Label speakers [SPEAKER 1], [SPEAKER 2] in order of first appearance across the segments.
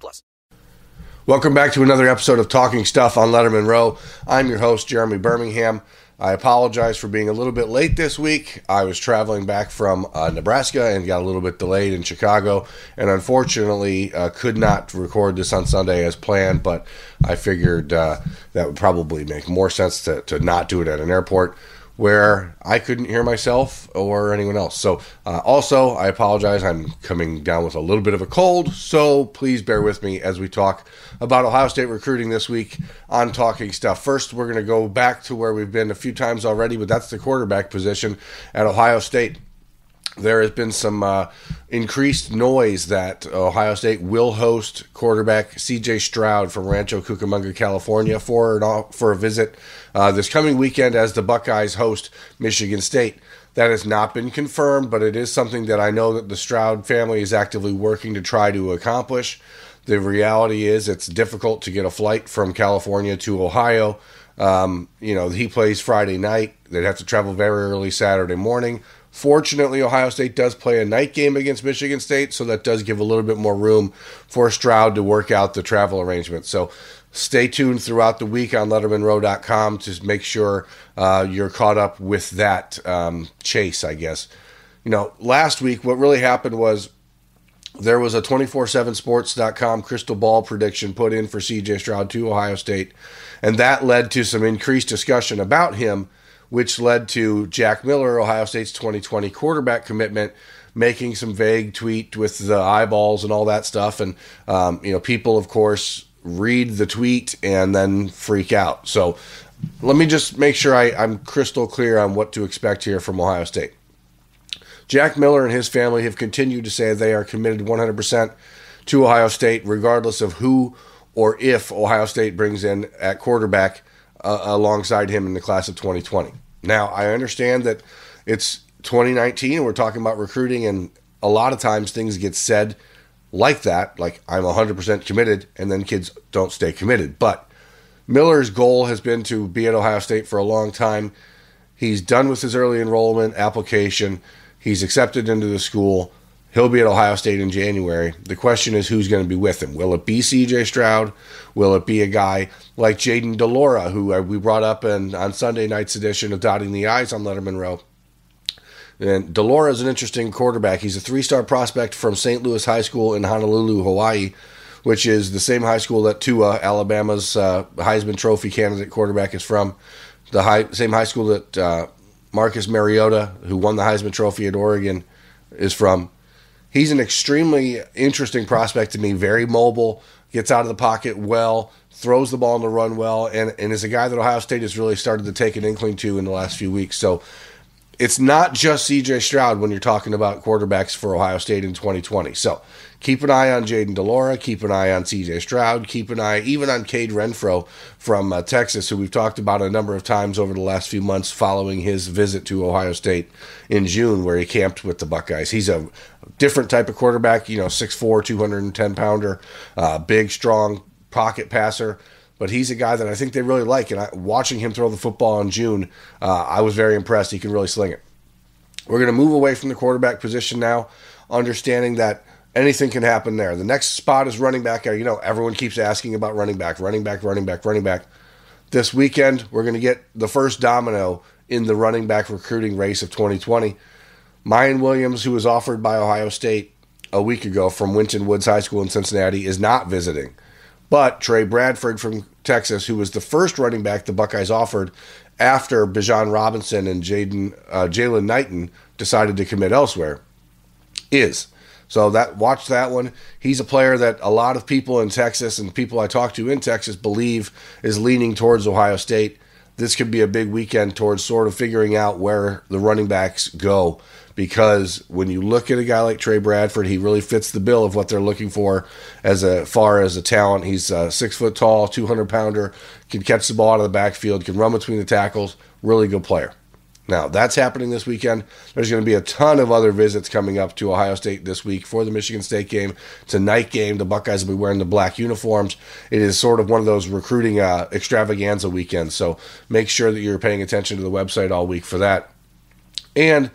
[SPEAKER 1] plus.
[SPEAKER 2] Welcome back to another episode of Talking Stuff on Lettermen Row. I'm your host, Jeremy Birmingham. I apologize for being a little bit late this week. I was traveling back from uh, Nebraska and got a little bit delayed in Chicago, and unfortunately uh, could not record this on Sunday as planned. But I figured uh, that would probably make more sense to, to not do it at an airport where I couldn't hear myself or anyone else. So, uh, also, I apologize. I'm coming down with a little bit of a cold, so please bear with me as we talk about Ohio State recruiting this week on Talking Stuff. First, we're going to go back to where we've been a few times already, but that's the quarterback position at Ohio State there has been some uh, increased noise that Ohio State will host quarterback C.J. Stroud from Rancho Cucamonga, California, for an, for a visit uh, this coming weekend as the Buckeyes host Michigan State. That has not been confirmed, but it is something that I know that the Stroud family is actively working to try to accomplish. The reality is, it's difficult to get a flight from California to Ohio. Um, you know, he plays Friday night. They'd have to travel very early Saturday morning. Fortunately, Ohio State does play a night game against Michigan State, so that does give a little bit more room for Stroud to work out the travel arrangement. So stay tuned throughout the week on LettermenRow.com to make sure uh, you're caught up with that um, chase, I guess. You know, last week, what really happened was there was a 247sports.com crystal ball prediction put in for CJ Stroud to Ohio State, and that led to some increased discussion about him which led to Jack Miller, Ohio State's 2020 quarterback commitment, making some vague tweet with the eyeballs and all that stuff. And, um, you know, people, of course, read the tweet and then freak out. So let me just make sure I, I'm crystal clear on what to expect here from Ohio State. Jack Miller and his family have continued to say they are committed 100% to Ohio State, regardless of who or if Ohio State brings in at quarterback uh, alongside him in the class of 2020. Now, I understand that it's 2019 and we're talking about recruiting, and a lot of times things get said like that, like I'm 100% committed, and then kids don't stay committed. But Miller's goal has been to be at Ohio State for a long time. He's done with his early enrollment application, he's accepted into the school. He'll be at Ohio State in January. The question is who's going to be with him. Will it be CJ Stroud? Will it be a guy like Jayden de Laura, who uh, we brought up in, on Sunday night's edition of Dotting the I's on Lettermen Row? And de Laura is an interesting quarterback. He's a three star prospect from St. Louis High School in Honolulu, Hawaii, which is the same high school that Tua, Alabama's uh, Heisman Trophy candidate quarterback, is from. The high, same high school that uh, Marcus Mariota, who won the Heisman Trophy at Oregon, is from he's an extremely interesting prospect to me. Very mobile, gets out of the pocket well, throws the ball in the run well, and, and is a guy that Ohio State has really started to take an inkling to in the last few weeks. So it's not just CJ Stroud when you're talking about quarterbacks for Ohio State in 2020. So keep an eye on Jayden de Laura, keep an eye on CJ Stroud, keep an eye even on Cade Renfro from uh, Texas, who we've talked about a number of times over the last few months following his visit to Ohio State in June, where he camped with the Buckeyes. He's a different type of quarterback, you know, 6'4, 210 pounder, uh, big, strong pocket passer but he's a guy that I think they really like. And I, watching him throw the football in June, uh, I was very impressed. He can really sling it. We're going to move away from the quarterback position now, understanding that anything can happen there. The next spot is running back. You know, everyone keeps asking about running back, running back, running back, running back. This weekend, we're going to get the first domino in the running back recruiting race of 2020. Miyan Williams, who was offered by Ohio State a week ago from Winton Woods High School in Cincinnati, is not visiting. But Trey Bradford from Texas, who was the first running back the Buckeyes offered after Bijan Robinson and Jaden uh, Jaylan Knighton decided to commit elsewhere, is. So that watch that one. He's a player that a lot of people in Texas and people I talk to in Texas believe is leaning towards Ohio State. this could be a big weekend towards sort of figuring out where the running backs go because when you look at a guy like Trey Bradford, he really fits the bill of what they're looking for as a far as a talent. He's a six foot tall, 200 pounder, can catch the ball out of the backfield, can run between the tackles, really good player. Now, that's happening this weekend. There's going to be a ton of other visits coming up to Ohio State this week for the Michigan State game. It's a night game. The Buckeyes will be wearing the black uniforms. It is sort of one of those recruiting uh, extravaganza weekends. So make sure that you're paying attention to the website all week for that. And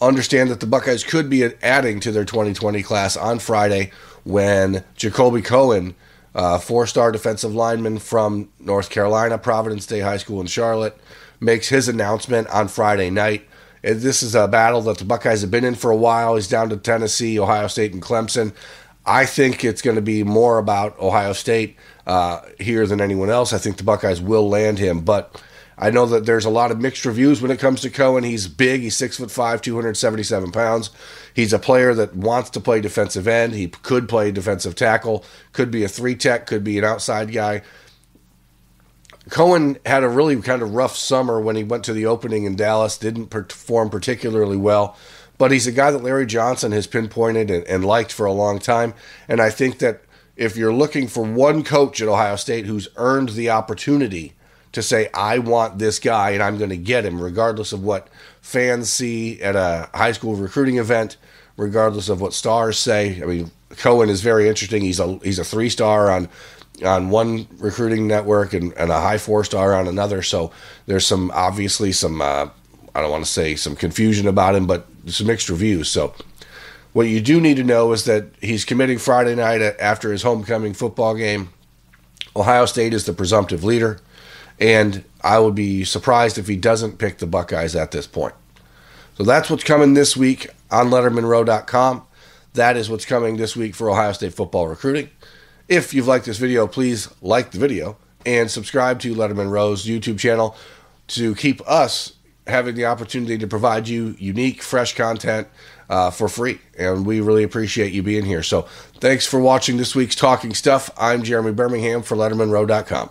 [SPEAKER 2] understand that the Buckeyes could be adding to their 2020 class on Friday when Jacolbe Cowan, uh, four star defensive lineman from North Carolina, Providence Day High School in Charlotte, makes his announcement on Friday night. This is a battle that the Buckeyes have been in for a while. He's down to Tennessee, Ohio State, and Clemson. I think it's going to be more about Ohio State uh, here than anyone else. I think the Buckeyes will land him, but I know that there's a lot of mixed reviews when it comes to Cowan. He's big. He's six foot five, 277 pounds. He's a player that wants to play defensive end. He could play defensive tackle. Could be a three tech. Could be an outside guy. Cowan had a really kind of rough summer when he went to the opening in Dallas. Didn't perform particularly well, but he's a guy that Larry Johnson has pinpointed and, and liked for a long time. And I think that if you're looking for one coach at Ohio State who's earned the opportunity to say, I want this guy and I'm going to get him, regardless of what fans see at a high school recruiting event, regardless of what stars say. I mean, Cowan is very interesting. He's a he's a three star on on one recruiting network and, and a high four star on another. So there's some obviously some uh, I don't want to say some confusion about him, but some mixed reviews. So what you do need to know is that he's committing Friday night after his homecoming football game. Ohio State is the presumptive leader, and I would be surprised if he doesn't pick the Buckeyes at this point. So that's what's coming this week on LettermenRow.com. That is what's coming this week for Ohio State football recruiting. If you've liked this video, please like the video and subscribe to Lettermen Row's YouTube channel to keep us having the opportunity to provide you unique, fresh content uh, for free. And we really appreciate you being here. So thanks for watching this week's Talking Stuff. I'm Jeremy Birmingham for LettermenRow.com.